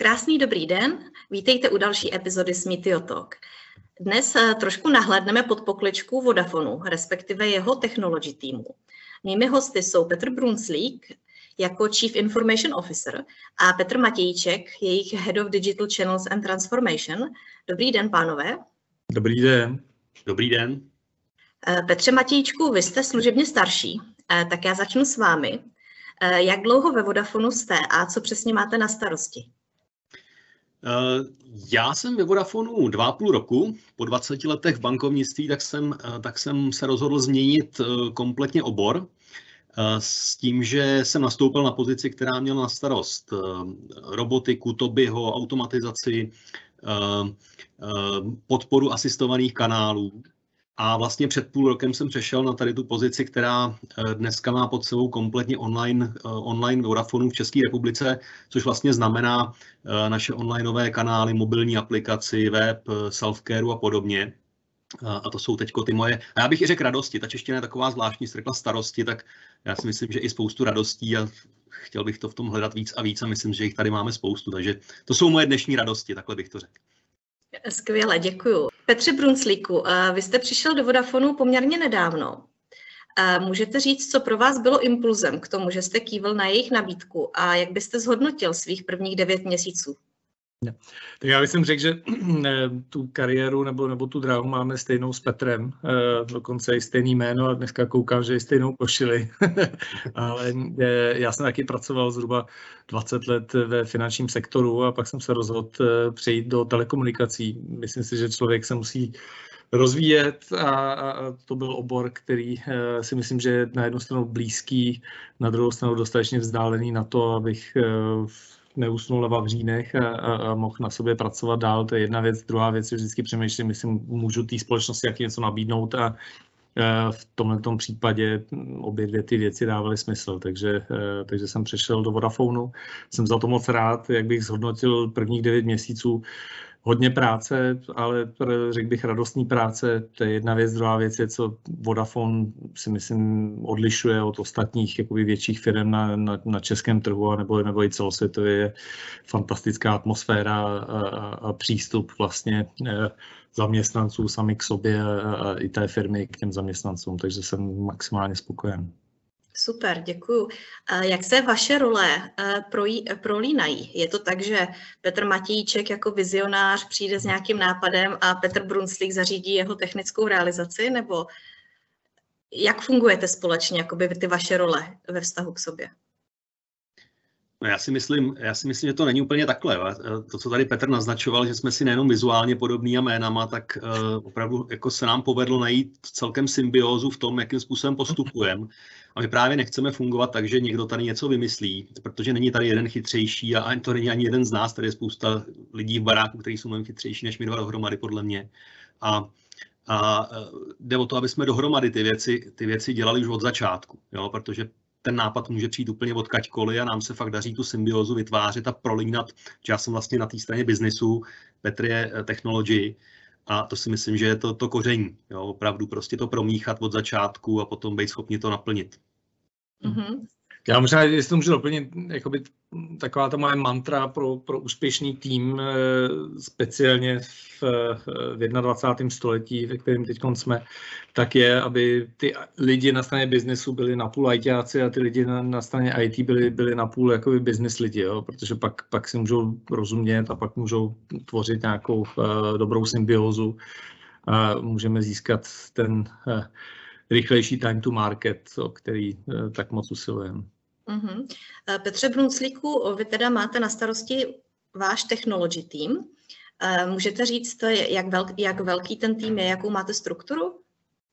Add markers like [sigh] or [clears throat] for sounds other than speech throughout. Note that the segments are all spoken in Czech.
Krásný dobrý den, vítejte u další epizody Smitio Talk. Dnes eh, trošku nahlédneme pod pokličku Vodafonu, respektive jeho technology týmu. Mými hosty jsou Petr Brunslík jako Chief Information Officer a Petr Matějček, jejich Head of Digital Channels and Transformation. Dobrý den, pánové. Dobrý den. Dobrý den. Eh, Petře Matějčku, vy jste služebně starší, eh, tak já začnu s vámi. Jak dlouho ve Vodafonu jste a co přesně máte na starosti? Eh, já jsem ve Vodafonu dva a půl roku. Po 20 letech v bankovnictví tak jsem, eh, tak jsem se rozhodl změnit eh, kompletně obor s tím, že jsem nastoupil na pozici, která měla na starost robotiku, Tobyho, automatizaci, podporu asistovaných kanálů a vlastně před půl rokem jsem přešel na tady tu pozici, která eh, dneska má pod sebou kompletně online, eh, online Vodafonu v České republice, což vlastně znamená eh, naše onlineové kanály, mobilní aplikaci, web, self-care a podobně. A to jsou teď ty moje, a já bych i řekl radosti, ta čeština je taková zvláštní, řekla starosti, tak já si myslím, že i spoustu radostí a chtěl bych to v tom hledat víc a víc a myslím, že jich tady máme spoustu, takže to jsou moje dnešní radosti, takhle bych to řekl. Skvěle, děkuju. Petře Brunslíku, vy jste přišel do Vodafonu poměrně nedávno. Můžete říct, co pro vás bylo impulzem k tomu, že jste kývil na jejich nabídku a jak byste zhodnotil svých prvních devět měsíců? Tak já bych řekl, že [clears throat] tu kariéru nebo, nebo tu dráhu máme stejnou s Petrem, eh, dokonce i stejný jméno a dneska koukám, že i stejnou košili. [laughs] Ale eh, já jsem taky pracoval zhruba 20 let ve finančním sektoru a pak jsem se rozhodl eh, přejít do telekomunikací. Myslím si, že člověk se musí rozvíjet a, a to byl obor, který si myslím, že je na jednu stranu blízký, na druhou stranu dostatečně vzdálený na to, abych neusnul na vavřínech a, a, a mohl na sobě pracovat dál, to je jedna věc. Druhá věc je vždycky přemýšlím, myslím, můžu té společnosti jak něco nabídnout a v tomto případě obě dvě ty věci dávaly smysl, takže, takže jsem přešel do Vodafonu. Jsem za to moc rád, jak bych zhodnotil prvních devět měsíců hodně práce, ale řekl bych radostní práce, to je jedna věc. Druhá věc je, co Vodafone si myslím odlišuje od ostatních jakoby větších firm na, na, na českém trhu nebo, nebo i celosvětově je fantastická atmosféra a, a, a přístup vlastně e, zaměstnanců sami k sobě a, a i té firmy k těm zaměstnancům, takže jsem maximálně spokojen. Super, děkuju. Jak se vaše role eh, prolínají? Je to tak, že Petr Matějíček jako vizionář přijde s nějakým nápadem a Petr Brunslík zařídí jeho technickou realizaci, nebo jak fungujete společně, jakoby ty vaše role ve vztahu k sobě? No já si myslím, já si myslím, že to není úplně takhle. To, co tady Petr naznačoval, že jsme si nejenom vizuálně podobný a jménama, tak uh, opravdu jako se nám povedlo najít celkem symbiózu v tom, jakým způsobem postupujeme. A my právě nechceme fungovat tak, že někdo tady něco vymyslí, protože není tady jeden chytřejší a to není ani jeden z nás, tady je spousta lidí v baráku, kteří jsou mnohem chytřejší než my dva dohromady, podle mě. A a eh, jde o to, aby jsme dohromady ty věci, ty věci dělali už od začátku, jo? protože ten nápad může přijít úplně od kaťkoli a nám se fakt daří tu symbiozu vytvářet a prolínat, že já jsem vlastně na té straně biznisu, Petr je eh, technology a to si myslím, že je to, to koření. Jo? Opravdu prostě to promíchat od začátku a potom být schopni to naplnit. Mm-hmm. Já možná, jestli to můžu doplnit, jakoby taková ta moje mantra pro, pro úspěšný tým, eh, speciálně v, v 21. století, ve kterém teď jsme, tak je, aby ty lidi na straně biznesu byli na půl ITáci a ty lidi na, na straně IT byli, byli na půl jakoby business lidi, jo? protože pak, pak si můžou rozumět a pak můžou tvořit nějakou uh, dobrou symbiózu a můžeme získat ten uh, rychlejší time to market, o který tak moc usilujeme. Uh-huh. Petře Brunclíku, vy teda máte na starosti váš technology tým. Eh, můžete říct, jak, velk, jak velký ten tým je, jakou máte strukturu?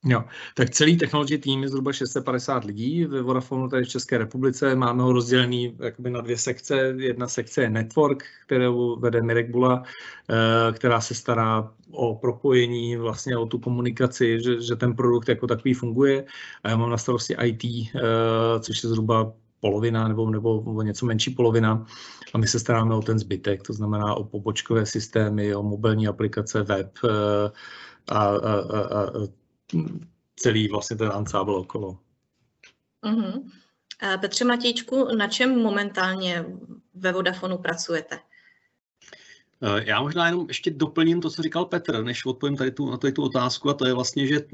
Jo, tak celý technology tým je zhruba 650 lidí ve Vodafonu tady v České republice. Máme ho rozdělený jakoby na dvě sekce. Jedna sekce je Network, kterou vede Mirek Bula, eh, která se stará o propojení, vlastně o tu komunikaci, že, že ten produkt jako takový funguje. A já mám na starosti IT, což je zhruba polovina nebo, nebo o něco menší polovina a my se staráme o ten zbytek, to znamená o pobočkové systémy, o mobilní aplikace, web eh, a, a, a, a celý vlastně ten ansábl okolo. Uh-huh. Petře Matějčku, na čem momentálně ve Vodafonu pracujete? Já možná jenom ještě doplním to, co říkal Petr, než odpovím tady tu, na tady tu otázku, a to je vlastně, že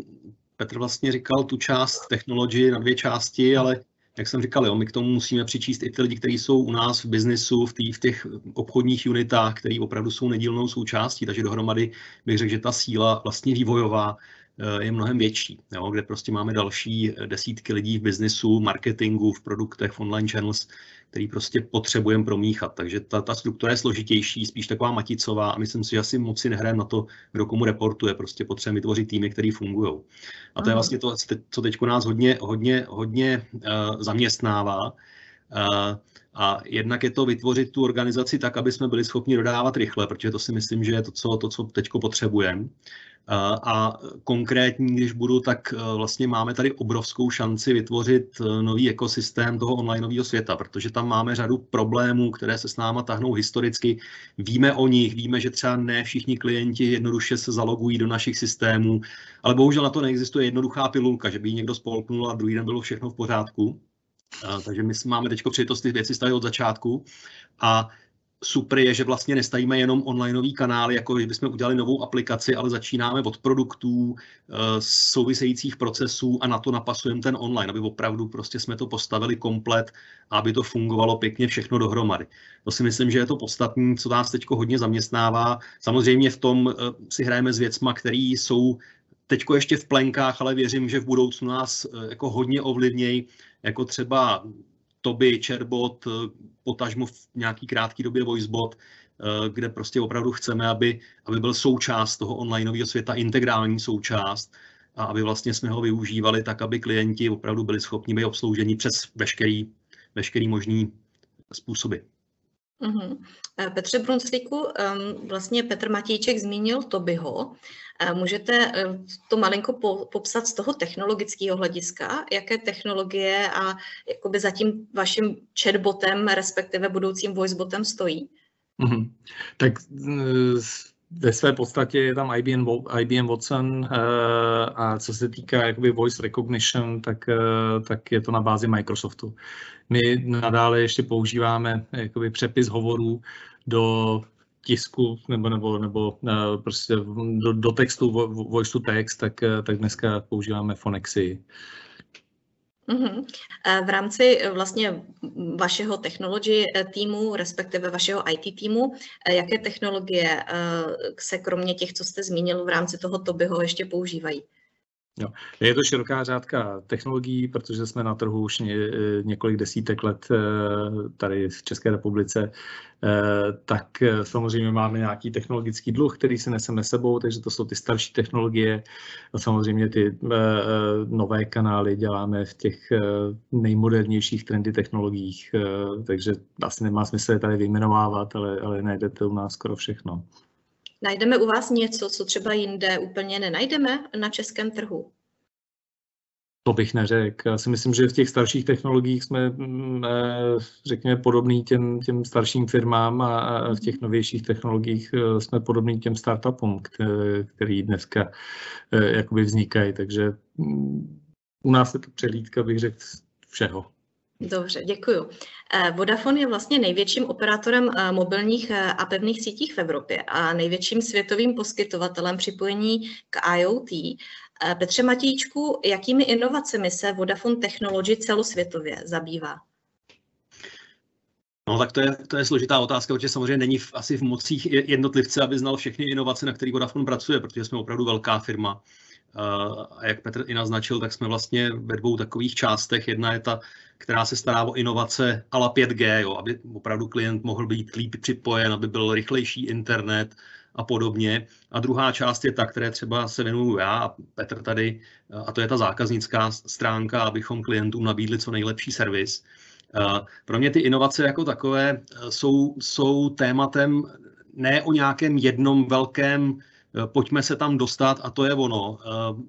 Petr vlastně říkal tu část technologie na dvě části, ale jak jsem říkal, jo, my k tomu musíme přičíst i ty lidi, kteří jsou u nás v biznisu, v, tý, v těch obchodních unitách, které opravdu jsou nedílnou součástí, takže dohromady bych řekl, že ta síla vlastně vývojová je mnohem větší, jo, kde prostě máme další desítky lidí v biznisu, marketingu, v produktech, v online channels, který prostě potřebujeme promíchat. Takže ta, ta struktura je složitější, spíš taková maticová a myslím si, že asi moc si nehrajeme na to, kdo komu reportuje. Prostě potřebujeme vytvořit týmy, které fungují. A to je vlastně to, co teď nás hodně, hodně, hodně uh, zaměstnává. Uh, a jednak je to vytvořit tu organizaci tak, aby jsme byli schopni dodávat rychle, protože to si myslím, že je to, co, to, co teď potřebujeme. A konkrétní, když budu, tak e, vlastně máme tady obrovskou šanci vytvořit e, nový ekosystém toho onlineového světa, protože tam máme řadu problémů, které se s náma tahnou historicky. Víme o nich, víme, že třeba ne všichni klienti jednoduše se zalogují do našich systémů, ale bohužel na to neexistuje jednoduchá pilulka, že by ji někdo spolknul a druhý den bylo všechno v pořádku. Takže my máme teď přijetost ty věci stavit od začátku a super je, že vlastně nestavíme jenom onlineový kanály, jako bychom udělali novou aplikaci, ale začínáme od produktů, eh, souvisejících procesů a na to napasujeme ten online, aby opravdu prostě jsme to postavili komplet aby to fungovalo pěkně všechno dohromady. To si myslím, že je to podstatné, co nás teď hodně zaměstnává. Samozřejmě v tom eh, si hrajeme s věcma, které jsou teď ještě v plenkách, ale věřím, že v budoucnu nás eh, jako hodně ovlivnějí, jako třeba Toby, chatbot, eh, potažmo v nějaký krátké době voicebot, eh, kde prostě opravdu chceme, aby, aby byl součást toho onlineového světa, integrální součást, a aby vlastně jsme ho využívali tak, aby klienti opravdu byli schopni být obslouženi přes veškerý, veškerý možný způsoby. Mm-hmm. Petře Brunclíku, vlastně Petr Matíček zmínil Tobyho. Můžete eh, to malinko popsat z toho technologického hlediska, jaké technologie a jakoby za tím vaším chatbotem, respektive budoucím voicebotem stojí? Mm-hmm. Tak ve své podstatě je tam IBM, IBM Watson a co se týká jakoby voice recognition, tak, tak je to na bázi Microsoftu. My nadále ještě používáme jakoby přepis hovorů do tisku nebo, nebo, nebo prostě do, do textu, voice to text, tak, tak dneska používáme Phonexy. Mm-hmm. V rámci e, vlastně vašeho technology e, týmu, respektive vašeho IT týmu, jaké technologie se kromě těch, co jste zmínil v rámci toho Tobyho, ještě používají? Jo. Je to široká řádka technologií, protože jsme na trhu už ně, několik desítek let eh, tady v České republice, eh, tak eh, samozřejmě máme nějaký technologický dluh, který si neseme sebou, takže to jsou ty starší technologie a samozřejmě ty nové kanály děláme v těch nejmodernějších trendy technologiích, takže asi nemá smysl je tady vyjmenovávat, ale, ale najdete u nás skoro všechno. Najdeme u vás něco, co třeba jinde úplně nenajdeme na českém trhu? To bych neřekl. Já si myslím, že v těch starších technologiích jsme, mm, eh, řekněme, podobný těm, těm starším firmám a v těch novějších technologiích eh, jsme podobný těm startupům, který dneska eh, jakoby vznikají. Takže mm, u nás je to přehlídka, bych řekl, všeho. Dobře, děkuju. Eh, Vodafone je vlastně největším operátorem eh, mobilních eh, a pevných sítích v Evropě a největším světovým poskytovatelem připojení k IoT. Petře Matíčku, jakými inovacemi se Vodafone Technology celosvětově zabývá? No tak to je, to je složitá otázka, protože samozřejmě není v, asi v mocích jednotlivce, aby znal všechny inovace, na kterých Vodafone pracuje, protože jsme opravdu velká firma. A jak Petr i naznačil, tak jsme vlastně ve dvou takových částech. Jedna je ta která se stará o inovace ala 5G, jo, aby opravdu klient mohl být líp připojen, aby byl rychlejší internet a podobně. A druhá část je ta, které třeba se věnuju já a Petr tady, a to je ta zákaznická stránka, abychom klientům nabídli co nejlepší servis. Pro mě ty inovace jako takové jsou, jsou tématem ne o nějakém jednom velkém pojďme se tam dostat a to je ono.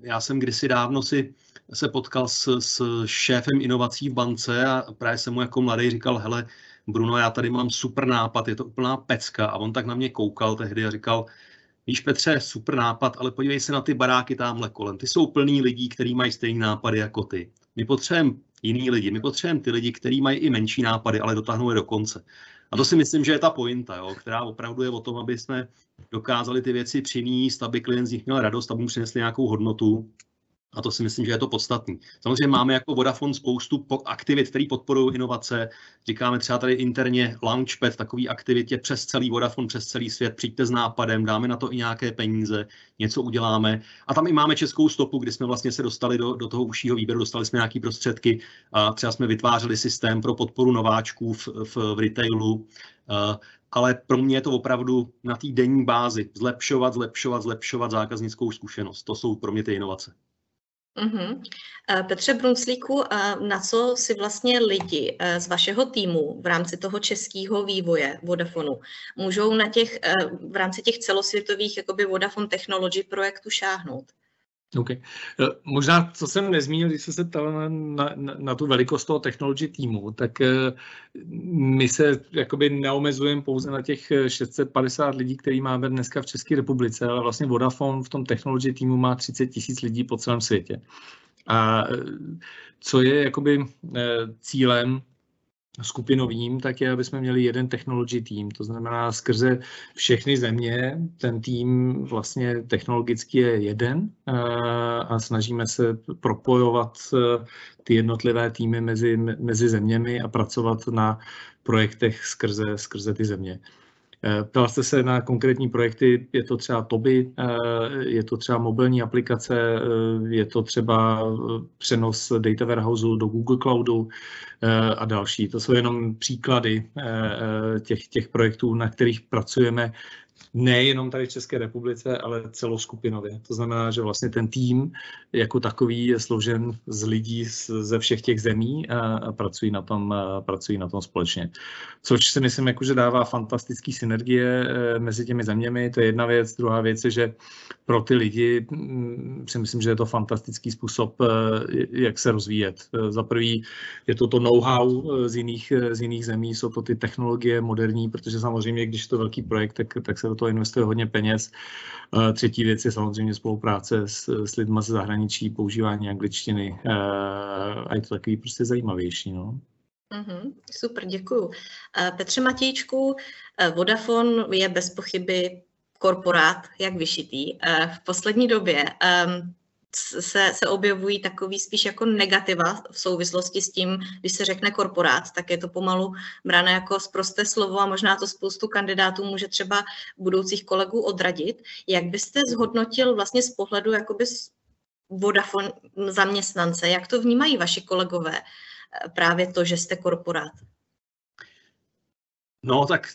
Já jsem kdysi dávno si se potkal s, s šéfem inovací v bance a právě jsem mu jako mladý říkal, hele, Bruno, já tady mám super nápad, je to úplná pecka. A on tak na mě koukal tehdy a říkal, víš Petře, super nápad, ale podívej se na ty baráky tamhle kolem. Ty jsou plný lidí, kteří mají stejný nápady jako ty. My potřebujeme jiný lidi, my potřebujeme ty lidi, kteří mají i menší nápady, ale dotáhnou je do konce. A to si myslím, že je ta pointa, jo, která opravdu je o tom, aby jsme dokázali ty věci přinést, aby klient z nich měl radost, aby mu přinesli nějakou hodnotu a to si myslím, že je to podstatný. Samozřejmě máme jako Vodafone spoustu aktivit, které podporují inovace. Říkáme třeba tady interně Launchpad, takový aktivitě přes celý Vodafone, přes celý svět. Přijďte s nápadem, dáme na to i nějaké peníze, něco uděláme. A tam i máme českou stopu, kdy jsme vlastně se dostali do, do toho užšího výběru, dostali jsme nějaké prostředky a třeba jsme vytvářeli systém pro podporu nováčků v, v, v retailu. Uh, ale pro mě je to opravdu na té denní bázi. Zlepšovat, zlepšovat, zlepšovat zákaznickou zkušenost. To jsou pro mě ty inovace. Mm-hmm. Petře Brunslíku, na co si vlastně lidi eh, z vašeho týmu v rámci toho českého vývoje Vodafonu můžou na těch, eh, v rámci těch celosvětových jakoby Vodafone Technology projektů šáhnout? Okay. Eh, možná, co jsem nezmínil, když jsem se ptal na, na, na tu velikost toho technology týmu, tak eh, my se jakoby neomezujeme pouze na těch 650 lidí, který máme dneska v České republice, ale vlastně Vodafone v tom technology týmu má 30 tisíc lidí po celém světě. A eh, co je jakoby cílem skupinovým, tak je, aby jsme měli jeden technology tým. To znamená, skrze všechny země ten tým vlastně technologicky je jeden eh, a snažíme se propojovat eh, ty jednotlivé týmy mezi, mezi zeměmi a pracovat na projektech skrze, skrze ty země. Eh, ptal jste se na konkrétní projekty, je to třeba Toby, eh, je to třeba mobilní aplikace, eh, je to třeba přenos data warehouse do Google Cloudu a další. To jsou jenom příklady těch, těch projektů, na kterých pracujeme nejenom tady v České republice, ale celoskupinově. To znamená, že vlastně ten tým jako takový je složen z lidí ze všech těch zemí a pracují na tom, pracují na tom společně. Což si myslím, jako, že dává fantastické synergie eh, mezi těmi zeměmi. To je jedna věc. Druhá věc je, že pro ty lidi mm, si myslím, že je to fantastický způsob, eh, jak se rozvíjet. Eh, za prvý je to to know-how z jiných, z jiných zemí, jsou to ty technologie moderní, protože samozřejmě, když je to velký projekt, tak, tak se do toho investuje hodně peněz. Třetí věc je samozřejmě spolupráce s, s lidmi ze zahraničí, používání angličtiny a je to takový prostě zajímavější. No. Mm-hmm, super, děkuju. Petře Matějčku, Vodafone je bez pochyby korporát, jak vyšitý. V poslední době se, se objevují takový spíš jako negativa v souvislosti s tím, když se řekne korporát, tak je to pomalu brané jako zprosté slovo a možná to spoustu kandidátů může třeba budoucích kolegů odradit. Jak byste zhodnotil vlastně z pohledu jakoby Vodafone zaměstnance, jak to vnímají vaši kolegové eh, právě to, že jste korporát? No, tak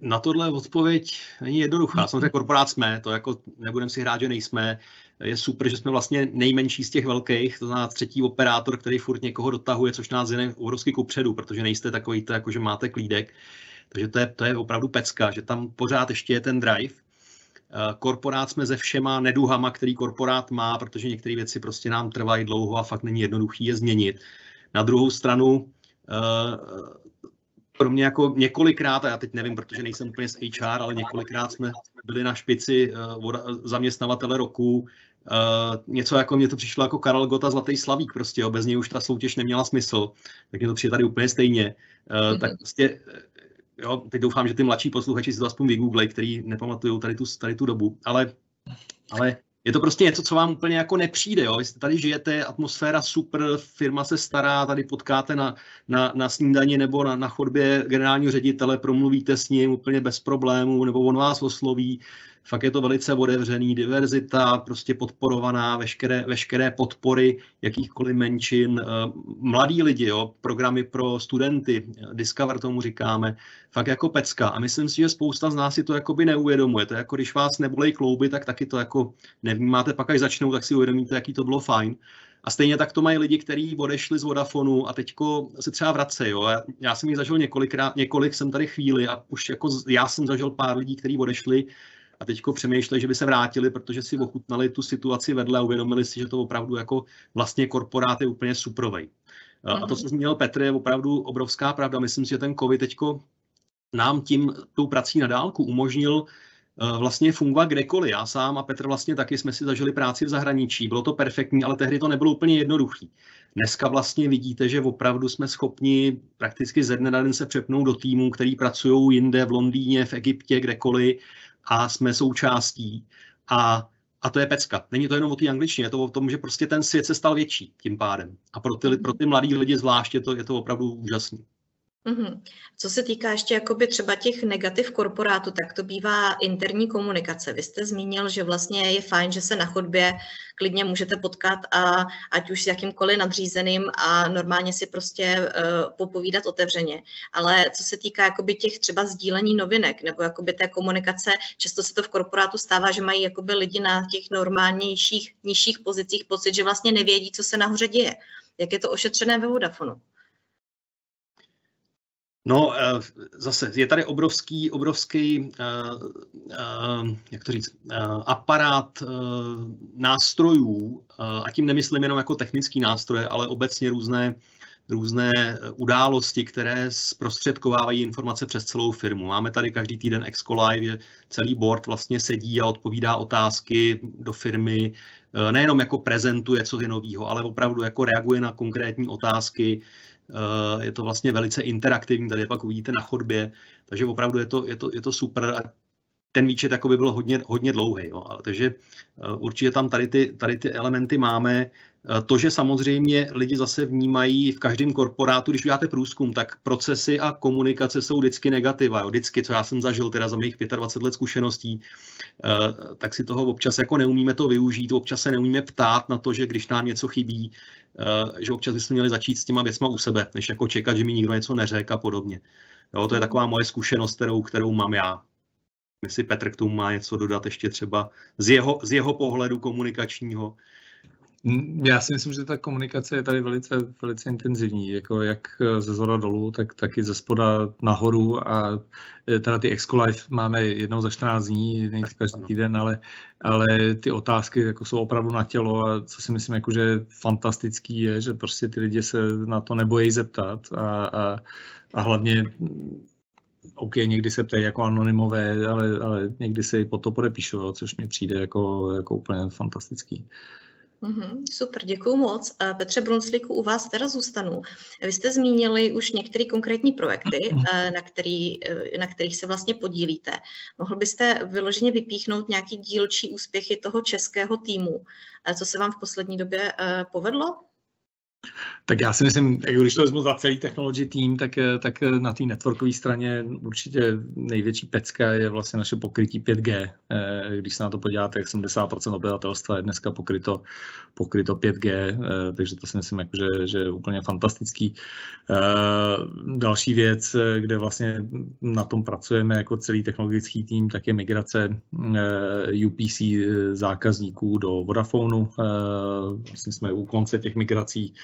na tohle odpověď není jednoduchá. Samozřejmě korporát jsme, to jako nebudeme si hrát, že nejsme. Je super, že jsme vlastně nejmenší z těch velkých, to znamená třetí operátor, který furt někoho dotahuje, což nás jde obrovsky kupředu, protože nejste takový to, jako že máte klídek. Takže to je, to je opravdu pecka, že tam pořád ještě je ten drive. Eh, korporát jsme se všema neduhama, který korporát má, protože některé věci prostě nám trvají dlouho a fakt není jednoduchý je změnit. Na druhou stranu eh, pro mě jako několikrát, a já teď nevím, protože nejsem úplně z HR, ale několikrát jsme byli na špici uh, zaměstnavatele roku. Uh, něco jako mě to přišlo jako Karel Gota Zlatý Slavík, prostě jo, bez něj už ta soutěž neměla smysl, tak mě to přijde tady úplně stejně. Uh, mm-hmm. Tak prostě, jo, teď doufám, že ty mladší posluchači si to aspoň vygooglej, který nepamatují tady tu, tady tu dobu, ale, ale je to prostě něco, co vám úplně jako nepřijde. Jo? Vy jste tady žijete, atmosféra super, firma se stará, tady potkáte na, na, na snídani nebo na, na chodbě generálního ředitele, promluvíte s ním úplně bez problémů, nebo on vás osloví fakt je to velice otevřený, diverzita, prostě podporovaná, veškeré, veškeré podpory jakýchkoliv menšin, eh, mladí lidi, jo, programy pro studenty, Discover tomu říkáme, fakt jako pecka. A myslím si, že spousta z nás si to jakoby neuvědomuje. To je jako, když vás nebolej klouby, tak taky to jako nevnímáte, pak až začnou, tak si uvědomíte, jaký to bylo fajn. A stejně tak to mají lidi, kteří odešli z Vodafonu a teďko se třeba vracejí. Jo. Já jsem jich zažil několikrát, několik jsem tady chvíli a už jako já jsem zažil pár lidí, kteří odešli a teď přemýšleli, že by se vrátili, protože si ochutnali tu situaci vedle a uvědomili si, že to opravdu jako vlastně korporát je úplně suprovej. A to, mhm. co zmínil Petr, je opravdu obrovská pravda. Myslím si, že ten COVID teďko nám tím tou prací na dálku umožnil vlastně fungovat kdekoliv. Já sám a Petr vlastně taky jsme si zažili práci v zahraničí. Bylo to perfektní, ale tehdy to nebylo úplně jednoduché. Dneska vlastně vidíte, že opravdu jsme schopni prakticky ze dne na den se přepnout do týmů, který pracují jinde, v Londýně, v Egyptě, kdekoliv a jsme součástí. A, a to je pecka. Není to jenom o té angličtině, je to o tom, že prostě ten svět se stal větší tím pádem. A pro ty, pro ty mladí lidi zvlášť je to, je to opravdu úžasné. Mm-hmm. Co se týká ještě jakoby třeba těch negativ korporátu, tak to bývá interní komunikace. Vy jste zmínil, že vlastně je fajn, že se na chodbě klidně můžete potkat a ať už s jakýmkoliv nadřízeným a normálně si prostě uh, popovídat otevřeně. Ale co se týká jakoby těch třeba sdílení novinek nebo jakoby té komunikace, často se to v korporátu stává, že mají jakoby lidi na těch normálnějších, nižších pozicích pocit, že vlastně nevědí, co se nahoře děje. Jak je to ošetřené ve Vodafonu? No, eh, zase je tady obrovský, obrovský, eh, eh, jak to říct, aparát nástrojů, a tím nemyslím jenom jako technický nástroje, ale obecně různé, různé události, které zprostředkovávají informace přes celou firmu. Máme tady každý týden Exco Live, celý board vlastně sedí a odpovídá otázky do firmy, nejenom jako prezentuje, co je novýho, ale opravdu jako reaguje na konkrétní otázky, je to vlastně velice interaktivní, tady pak uvidíte na chodbě, takže opravdu je to, je to, je to super a ten výčet jako by byl hodně, hodně dlouhý. Jo. Takže eh, určitě tam tady ty, tady ty elementy máme. Eh, to, že samozřejmě lidi zase vnímají v každém korporátu, když uděláte průzkum, tak procesy a komunikace jsou vždycky negativa. Jo. Vždycky, co já jsem zažil teda za mých 25 let zkušeností, tak si toho občas jako neumíme to využít, občas se neumíme ptát na to, že když nám něco chybí, Eh, že občas bychom měli začít s těma věcma u sebe, než jako čekat, že mi nikdo něco neřekl a podobně. Jo, to je taková moje zkušenost, kterou, kterou mám já. Jestli Petr k tomu má něco dodat ještě třeba z jeho, z jeho pohledu komunikačního. Já si myslím, že ta komunikace je tady velice, velice intenzivní, jako jak ze zhora dolů, tak taky ze spoda nahoru a e, teda ty Exco Live máme jednou za 14 dní, není každý týden, ale, ale ty otázky jako jsou opravdu na tělo a co si myslím, jako, že fantastický je, že prostě ty lidi se na to nebojí zeptat a, a, a hlavně OK, někdy se ptají jako anonymové, ale, ale někdy se i po to podepíšou, což mi přijde jako, jako úplně fantastický. Mm-hmm, super, děkuji moc. Petře Brunslíku, u vás teda zůstanu. Vy jste zmínili už některé konkrétní projekty, eh, na, který, eh, na kterých se vlastně podílíte. Mohl byste vyloženě vypíchnout nějaký dílčí úspěchy toho českého týmu, eh, co se vám v poslední době povedlo? Tak já si myslím, když to vezmu za celý technology tým, tak, tak na té networkové straně určitě největší pecka je vlastně naše pokrytí 5G. Eh, když se na to podíváte, tak 70% obyvatelstva je dneska pokryto, pokryto 5G, eh, takže to si myslím, jako, že, že je úplně fantastický. Eh, další věc, kde vlastně na tom pracujeme jako celý technologický tým, tak je migrace UPC zákazníků do Vodafonu. Vlastně jsme u konce těch migrací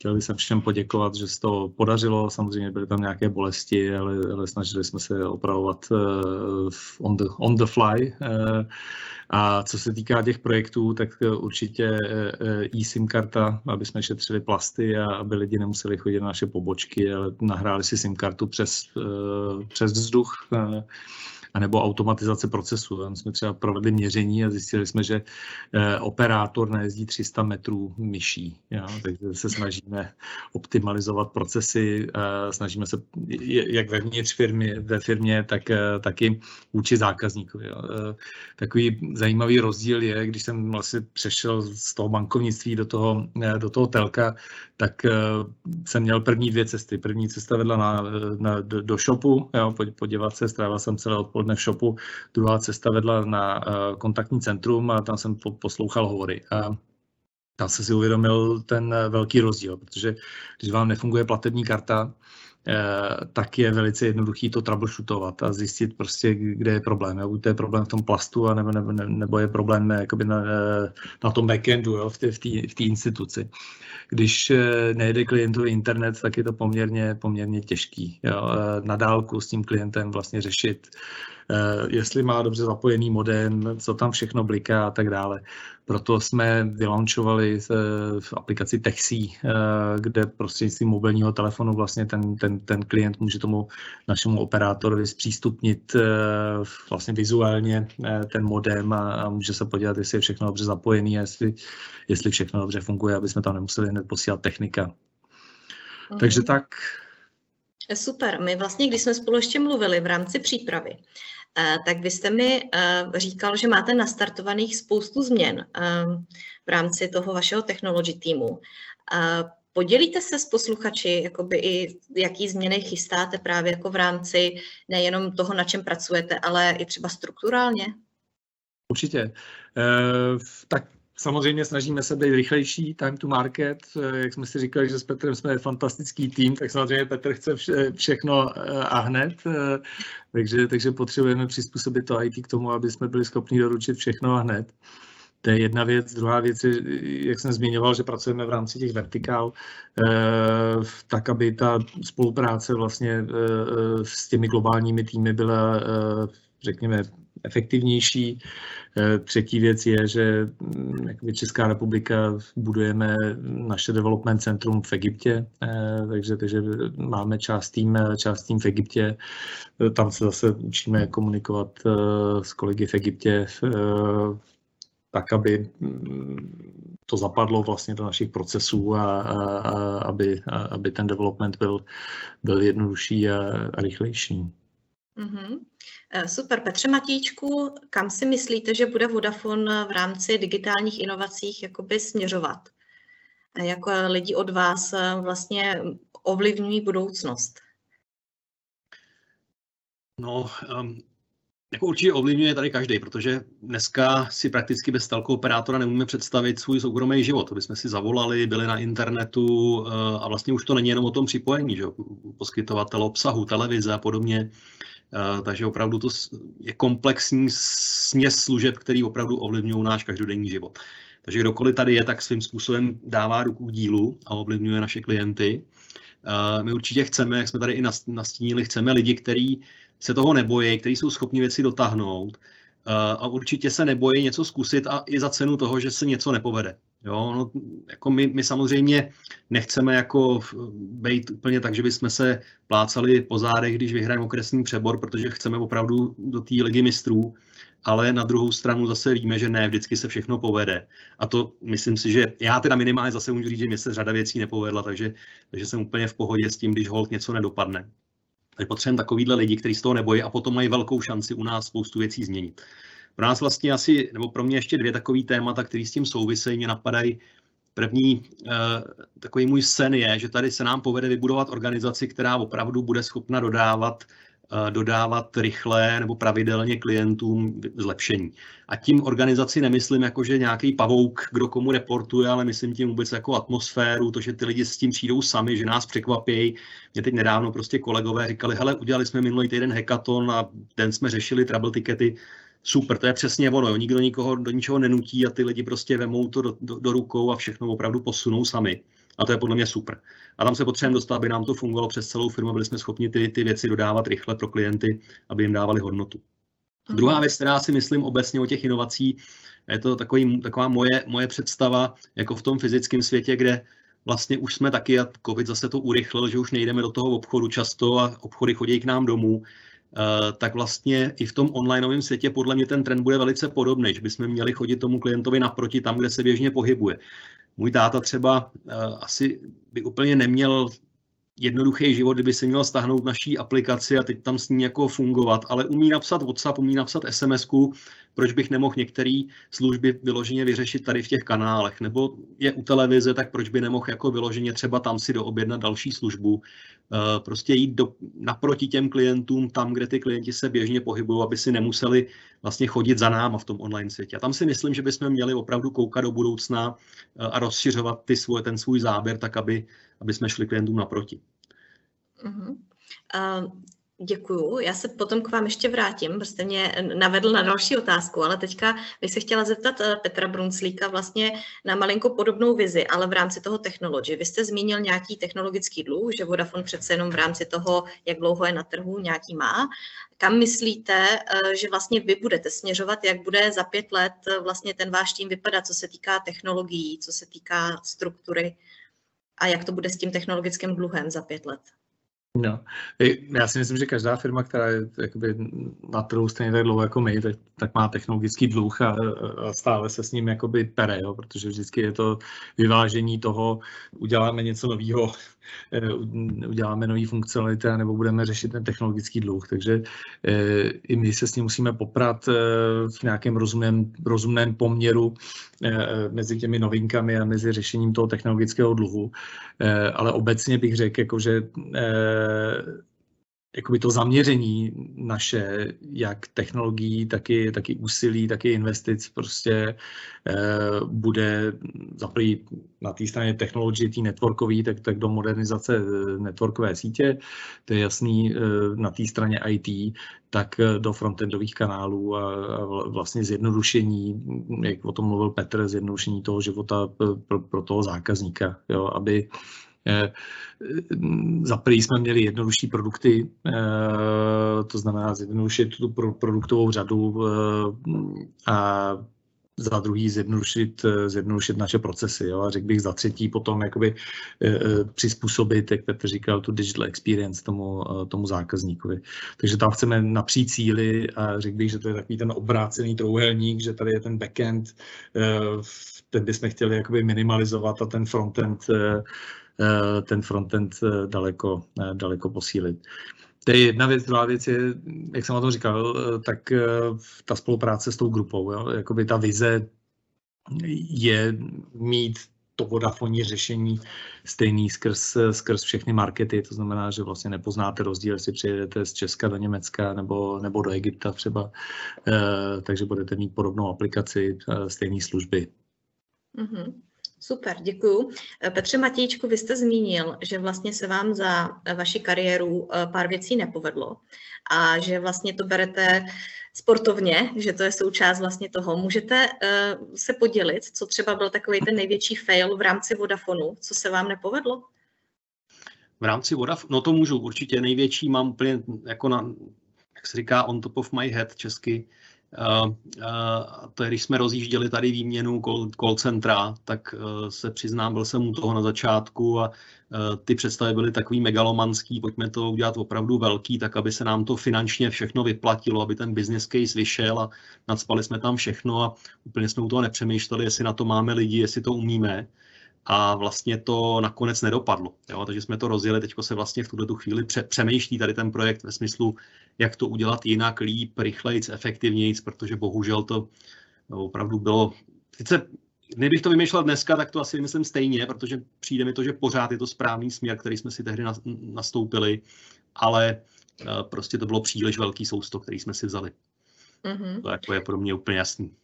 Chtěl bych se všem poděkovat, že se to podařilo. Samozřejmě byly tam nějaké bolesti, ale, ale snažili jsme se opravovat uh, on, the, on the fly. Uh, a co se týká těch projektů, tak určitě uh, eSIM karta, aby jsme šetřili plasty a aby lidi nemuseli chodit na naše pobočky, ale nahráli si SIM kartu přes, přes vzduch. Anebo automatizace procesu. Tam jsme třeba provedli měření a zjistili jsme, že eh, operátor nejezdí 300 metrů myší. Jo? Takže se snažíme optimalizovat procesy, eh, snažíme se jak vevnitř firmy, ve firmě, tak eh, taky vůči zákazníkovi. Takový zajímavý rozdíl je, když jsem vlastně přešel z toho bankovnictví do toho, do toho telka, tak jsem měl první dvě cesty. První cesta vedla na, na, do, do shopu, jo, podívat se, strávil jsem celé odpoledne odpoledne v shopu, druhá cesta vedla na uh, kontaktní centrum a tam jsem po, poslouchal hovory. A tam jsem si uvědomil ten velký rozdíl, protože když vám nefunguje platební karta, Eh, tak je velice jednoduchý to troubleshootovat a zjistit prostě, kde je problém. Jo? Buď to je problém v tom plastu, nebo, nebo, nebo je problém eh, jakoby na, eh, na tom backendu jo? v té v instituci. Když nejde klientovi internet, tak je to poměrně, poměrně těžký. Jo? Na dálku s tím klientem vlastně řešit jestli má dobře zapojený modem, co tam všechno bliká a tak dále. Proto jsme vylaunčovali v aplikaci Texi, kde prostřednictvím mobilního telefonu vlastně ten, ten, ten klient může tomu našemu operátorovi zpřístupnit vlastně vizuálně ten modem a, a může se podívat, jestli je všechno dobře zapojený a jestli, jestli všechno dobře funguje, aby jsme tam nemuseli hned posílat technika. Takže tak. Super. My vlastně, když jsme spolu ještě mluvili v rámci přípravy, eh, tak vy jste mi eh, říkal, že máte nastartovaných spoustu změn eh, v rámci toho vašeho technology týmu. Podělíte se s posluchači, jakoby i jaký změny chystáte právě jako v rámci nejenom toho, na čem pracujete, ale i třeba strukturálně? Určitě. tak Samozřejmě snažíme se být rychlejší, time to market. Jak jsme si říkali, že s Petrem jsme fantastický tým, tak samozřejmě Petr chce vše, všechno eh, a hned. Eh, takže, takže potřebujeme přizpůsobit to IT k tomu, aby jsme byli schopni doručit všechno a hned. To je jedna věc. Druhá věc je, jak jsem zmiňoval, že pracujeme v rámci těch vertikál, eh, tak aby ta spolupráce vlastně s těmi globálními týmy byla, řekněme, efektivnější. Eh, třetí věc je, že mm, Česká republika budujeme naše development centrum v Egyptě, eh, takže, takže máme část tým, část tým v Egyptě. Eh, tam se zase učíme komunikovat s kolegy v Egyptě tak, aby mm, to zapadlo vlastně do našich procesů a, a, a aby, a, aby ten development byl, byl jednodušší a, a rychlejší. Mm-hmm. Super. Petře Matíčku, kam si myslíte, že bude Vodafone v rámci digitálních inovacích jakoby směřovat? Jako lidi od vás eh, vlastně ovlivňují budoucnost? No, um, jako určitě ovlivňuje tady každý, protože dneska si prakticky bez telko operátora nemůžeme představit svůj soukromý život. To bychom si zavolali, byli na internetu a vlastně už to není jenom o tom připojení, že poskytovatel obsahu, televize a podobně. Eh, takže opravdu to je komplexní směs služeb, který opravdu ovlivňují náš každodenní život. Takže kdokoliv tady je, tak svým způsobem dává ruku dílu a ovlivňuje naše klienty. Eh, my určitě chceme, jak jsme tady i nastínili, chceme lidi, kteří se toho nebojí, kteří jsou schopni věci dotáhnout eh, a určitě se nebojí něco zkusit a i za cenu toho, že se něco nepovede. Jo, no, jako my, my samozřejmě nechceme jako být úplně tak, že bychom se plácali po zádech, když vyhrajeme okresní přebor, protože chceme opravdu do té ligy mistrů, ale na druhou stranu zase víme, že ne, vždycky se všechno povede. A to myslím si, že já teda minimálně zase můžu říct, že mě se řada věcí nepovedla, takže, takže jsem úplně v pohodě s tím, když hold něco nedopadne. Takže potřebujeme takovýhle lidi, kteří z toho nebojí a potom mají velkou šanci u nás spoustu věcí změnit. Pro nás vlastně asi, nebo pro mě ještě dvě takové témata, které s tím souvisejí, mě napadají. První eh, takový můj sen je, že tady se nám povede vybudovat organizaci, která opravdu bude schopna dodávat eh, dodávat rychle nebo pravidelně klientům zlepšení. A tím organizaci nemyslím jako, že nějaký pavouk, kdo komu reportuje, ale myslím tím vůbec jako atmosféru, to, že ty lidi s tím přijdou sami, že nás překvapí. Mě teď nedávno prostě kolegové říkali, hele, udělali jsme minulý týden hackathon a den jsme řešili trouble tickety super, to je přesně ono, jo. nikdo nikoho do ničeho nenutí a ty lidi prostě vemou to do, do, do rukou a všechno opravdu posunou sami. A to je podle mě super. A tam se potřebujeme dostat, aby nám to fungovalo přes celou firmu, byli jsme schopni ty, ty věci dodávat rychle pro klienty, aby jim dávali hodnotu. Hmm. Druhá věc, která si myslím obecně o těch inovací, je to takový, taková moje, moje představa, jako v tom fyzickém světě, kde vlastně už jsme taky, a COVID zase to urychlil, že už nejdeme do toho obchodu často a obchody chodí k nám domů, tak vlastně i v tom onlineovém světě podle mě ten trend bude velice podobný, že bychom měli chodit tomu klientovi naproti tam, kde se běžně pohybuje. Můj táta třeba uh, asi by úplně neměl jednoduchý život, kdyby si měl stáhnout naší aplikaci a teď tam s ní jako fungovat, ale umí napsat WhatsApp, umí napsat sms proč bych nemohl některé služby vyloženě vyřešit tady v těch kanálech, nebo je u televize, tak proč by nemohl jako vyloženě třeba tam si doobjednat další službu, eh, prostě jít do, naproti těm klientům tam, kde ty klienti se běžně pohybují, aby si nemuseli vlastně chodit za náma v tom online světě. A tam si myslím, že bychom měli opravdu koukat do budoucna eh, a rozšiřovat ty svůj, ten svůj záběr tak, aby, aby jsme šli klientům naproti. Uh-huh. Uh, Děkuju. Já se potom k vám ještě vrátím, protože mě navedl na další otázku, ale teďka bych se chtěla zeptat eh, Petra Brunslíka vlastně na malinko podobnou vizi, ale v rámci toho technologie. Vy jste zmínil nějaký technologický dluh, že Vodafone přece jenom v rámci toho, jak dlouho je na trhu, nějaký má. Kam myslíte, eh, že vlastně vy budete směřovat, jak bude za pět let vlastně ten váš tým vypadat, co se týká technologií, co se týká struktury a jak to bude s tím technologickým dluhem za pět let? No, já si myslím, že každá firma, která je jakoby na trhu stejně tak dlouho jako my, tak, tak má technologický dluh a, a stále se s ním jakoby pere, jo, protože vždycky je to vyvážení toho, uděláme něco nového, [laughs] uděláme nové funkcionality nebo budeme řešit ten technologický dluh. Takže eh, i my se s ním musíme poprat eh, v nějakém rozumném, rozumném poměru mezi těmi novinkami a mezi řešením toho technologického dluhu. Ale obecně bych řekl, jako, že jakoby to zaměření naše, jak technologií, taky, taky úsilí, taky investic prostě eh, bude zaprý na té straně technologie, tý networkový, tak, tak do modernizace eh, networkové sítě, to je jasný, eh, na té straně IT, tak eh, do frontendových kanálů a, a vlastně zjednodušení, jak o tom mluvil Petr, zjednodušení toho života pro, pro toho zákazníka, jo, aby Eh, za prvý jsme měli jednodušší produkty, eh, to znamená zjednodušit tu produktovou řadu eh, a za druhý zjednodušit, zjednodušit naše procesy. Jo? A řekl bych za třetí potom jakoby přizpůsobit, jak Petr říkal, tu digital experience tomu, tomu zákazníkovi. Takže tam chceme napřít cíly a řekl bych, že to je takový ten obrácený trouhelník, že tady je ten backend, ten bychom chtěli jakoby minimalizovat a ten frontend Eh, ten frontend eh, daleko, eh, daleko posílit. To je jedna věc, druhá věc je, jak jsem o tom říkal, tak ta spolupráce s tou grupou. Jo? Jakoby ta vize je mít to vodafonní řešení stejný skrz, skrz všechny markety, to znamená, že vlastně nepoznáte rozdíl, jestli přijedete z Česka do Německa nebo, nebo do Egypta třeba, takže budete mít podobnou aplikaci, stejné služby. Mm-hmm. Super, děkuju. Petře Matějčku, vy jste zmínil, že vlastně se vám za vaši kariéru eh, pár věcí nepovedlo a že vlastně to berete sportovně, že to je součást vlastně toho. Můžete eh, se podělit, co třeba byl takový ten největší fail v rámci Vodafonu, co se vám nepovedlo? V rámci Vodafonu, no to můžu určitě. Největší mám úplně jako na, jak se říká, on top of my head česky, to je, když jsme rozjížděli tady výměnu call, call centra, tak e, se přiznám, byl jsem u toho na začátku a e, ty představy byly takový megalomanský, pojďme to udělat opravdu velký, tak aby se nám to finančně všechno vyplatilo, aby ten business case vyšel a nadspali jsme tam všechno a úplně jsme u toho nepřemýšleli, jestli na to máme lidi, jestli to umíme a vlastně to nakonec nedopadlo. Jo? Takže jsme to rozjeli, teď se vlastně v tuto chvíli pře- přemýšlí tady ten projekt ve smyslu, jak to udělat jinak, líp, rychleji, efektivněji, protože bohužel to opravdu bylo, sice kdybych to vymýšlel dneska, tak to asi myslím stejně, protože přijde mi to, že pořád je to správný směr, který jsme si tehdy nastoupili, ale eh, prostě to bylo příliš velký sousto, který jsme si vzali. Mm-hmm. To jako je pro mě úplně jasný.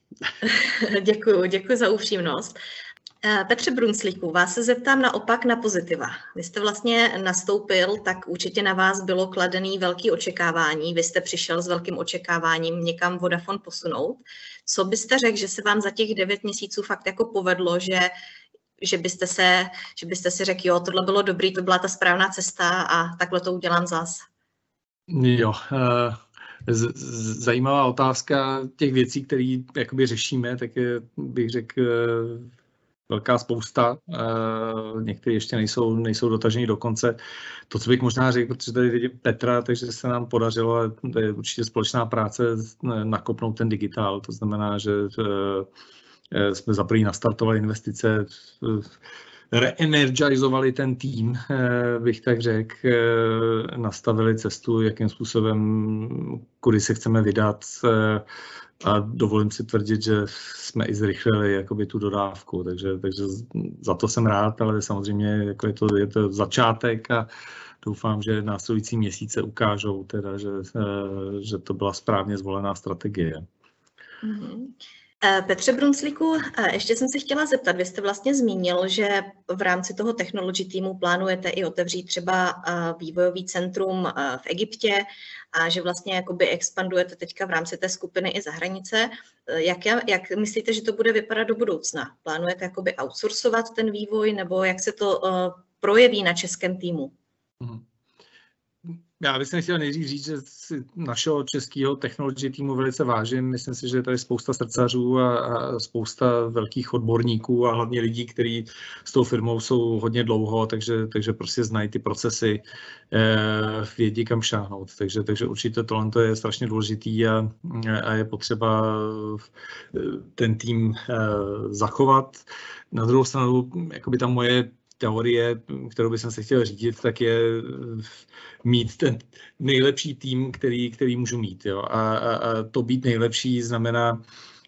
[laughs] děkuji, děkuji za upřímnost. Eh, Petře Brunslíku, vás se zeptám naopak na pozitiva. Vy jste vlastně nastoupil, tak určitě na vás bylo kladený velký očekávání. Vy jste přišel s velkým očekáváním někam Vodafone posunout. Co byste řekl, že se vám za těch devět měsíců fakt jako povedlo, že, že, byste, se, že byste si řekl, jo, tohle bylo dobrý, to byla ta správná cesta a takhle to udělám zas? Jo, uh zajímavá otázka těch věcí, které řešíme, tak je, bych řekl, velká spousta, uh, některé ještě nejsou, nejsou dotaženy do konce. To, co bych možná řekl, protože tady vidím Petra, takže se nám podařilo, a to je určitě společná práce, nakopnout ten digitál. To znamená, že uh, jsme za první nastartovali investice, reenergizovali ten tým, bych tak řekl, nastavili cestu, jakým způsobem, kudy se chceme vydat, a dovolím si tvrdit, že jsme i zrychlili jakoby tu dodávku, takže, takže za to jsem rád, ale samozřejmě jako je, to, je to začátek a doufám, že následující měsíce ukážou, teda, že, eh, že to byla správně zvolená strategie. Mm-hmm. Eh, Petře Brunclíku, eh, ještě jsem se chtěla zeptat, vy jste vlastně zmínil, že v rámci toho technology týmu plánujete i otevřít třeba eh, vývojový centrum v Egyptě a že vlastně jakoby expandujete teďka v rámci té skupiny i za hranice. Jak, jak myslíte, že to bude vypadat do budoucna? Plánujete jakoby outsourcovat ten vývoj nebo jak se to projeví na českém týmu? Mm. Já bych chtěl nejdřív říct, že si našeho českého technology týmu velice vážím. Myslím si, že je tady spousta srdcařů a, a spousta velkých odborníků a hlavně lidí, kteří s tou firmou jsou hodně dlouho, takže, takže prostě znají ty procesy, eh, vědí kam šáhnout. Takže, takže určitě tohle je strašně důležitý a, a je potřeba eh, ten tým eh, zachovat. Na druhou stranu, jakoby ta moje teorie, kterou bych se chtěl řídit, tak je eh, mít ten nejlepší tým, který, který můžu mít. Jo. A, a, a to být nejlepší znamená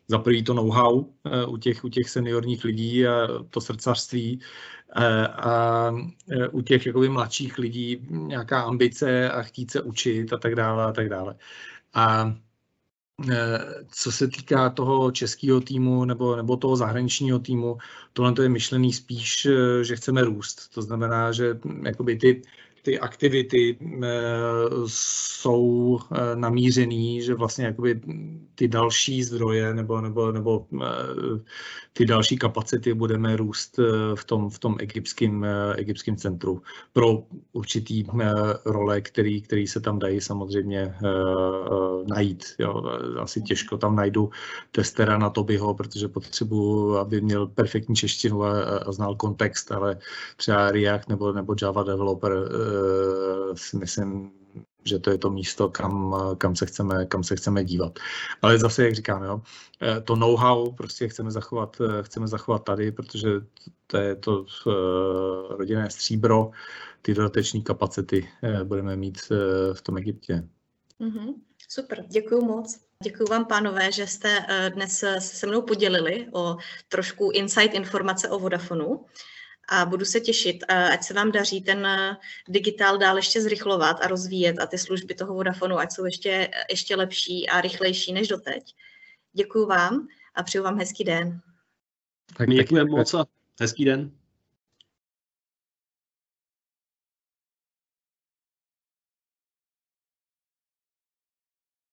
za prvý to know-how eh, u těch, u těch seniorních lidí a to srdcařství a, eh, a u těch jakoby mladších lidí nějaká ambice a chtít se učit a tak dále a tak dále. A co se týká toho českého týmu nebo, nebo toho zahraničního týmu, tohle to je myšlený spíš, eh, že chceme růst. To znamená, že jakoby ty ty aktivity eh, jsou eh, namířený, že vlastně jakoby ty další zdroje nebo, nebo, nebo eh, ty další kapacity budeme růst v tom, v tom egyptském, egyptském centru pro určitý role, který, který se tam dají samozřejmě najít. Jo. Asi těžko tam najdu testera na Tobyho, protože potřebuji, aby měl perfektní češtinu a, a znal kontext, ale třeba React nebo, nebo Java developer si myslím, že to je to místo, kam, kam, se chceme, kam se chceme dívat. Ale zase, jak říkám, jo, eh, to know-how prostě chceme zachovat, eh, chceme zachovat tady, protože to je to rodinné stříbro, ty dodateční kapacity budeme mít v tom Egyptě. Mm-hmm. Super, děkuji moc. Děkuji vám, pánové, že jste dnes se mnou podělili o trošku insight informace o Vodafonu a budu se těšit, ať se vám daří ten digitál dál ještě zrychlovat a rozvíjet a ty služby toho Vodafonu, ať jsou ještě, ještě lepší a rychlejší než doteď. Děkuji vám a přeju vám hezký den. Tak děkujeme moc a hezký den.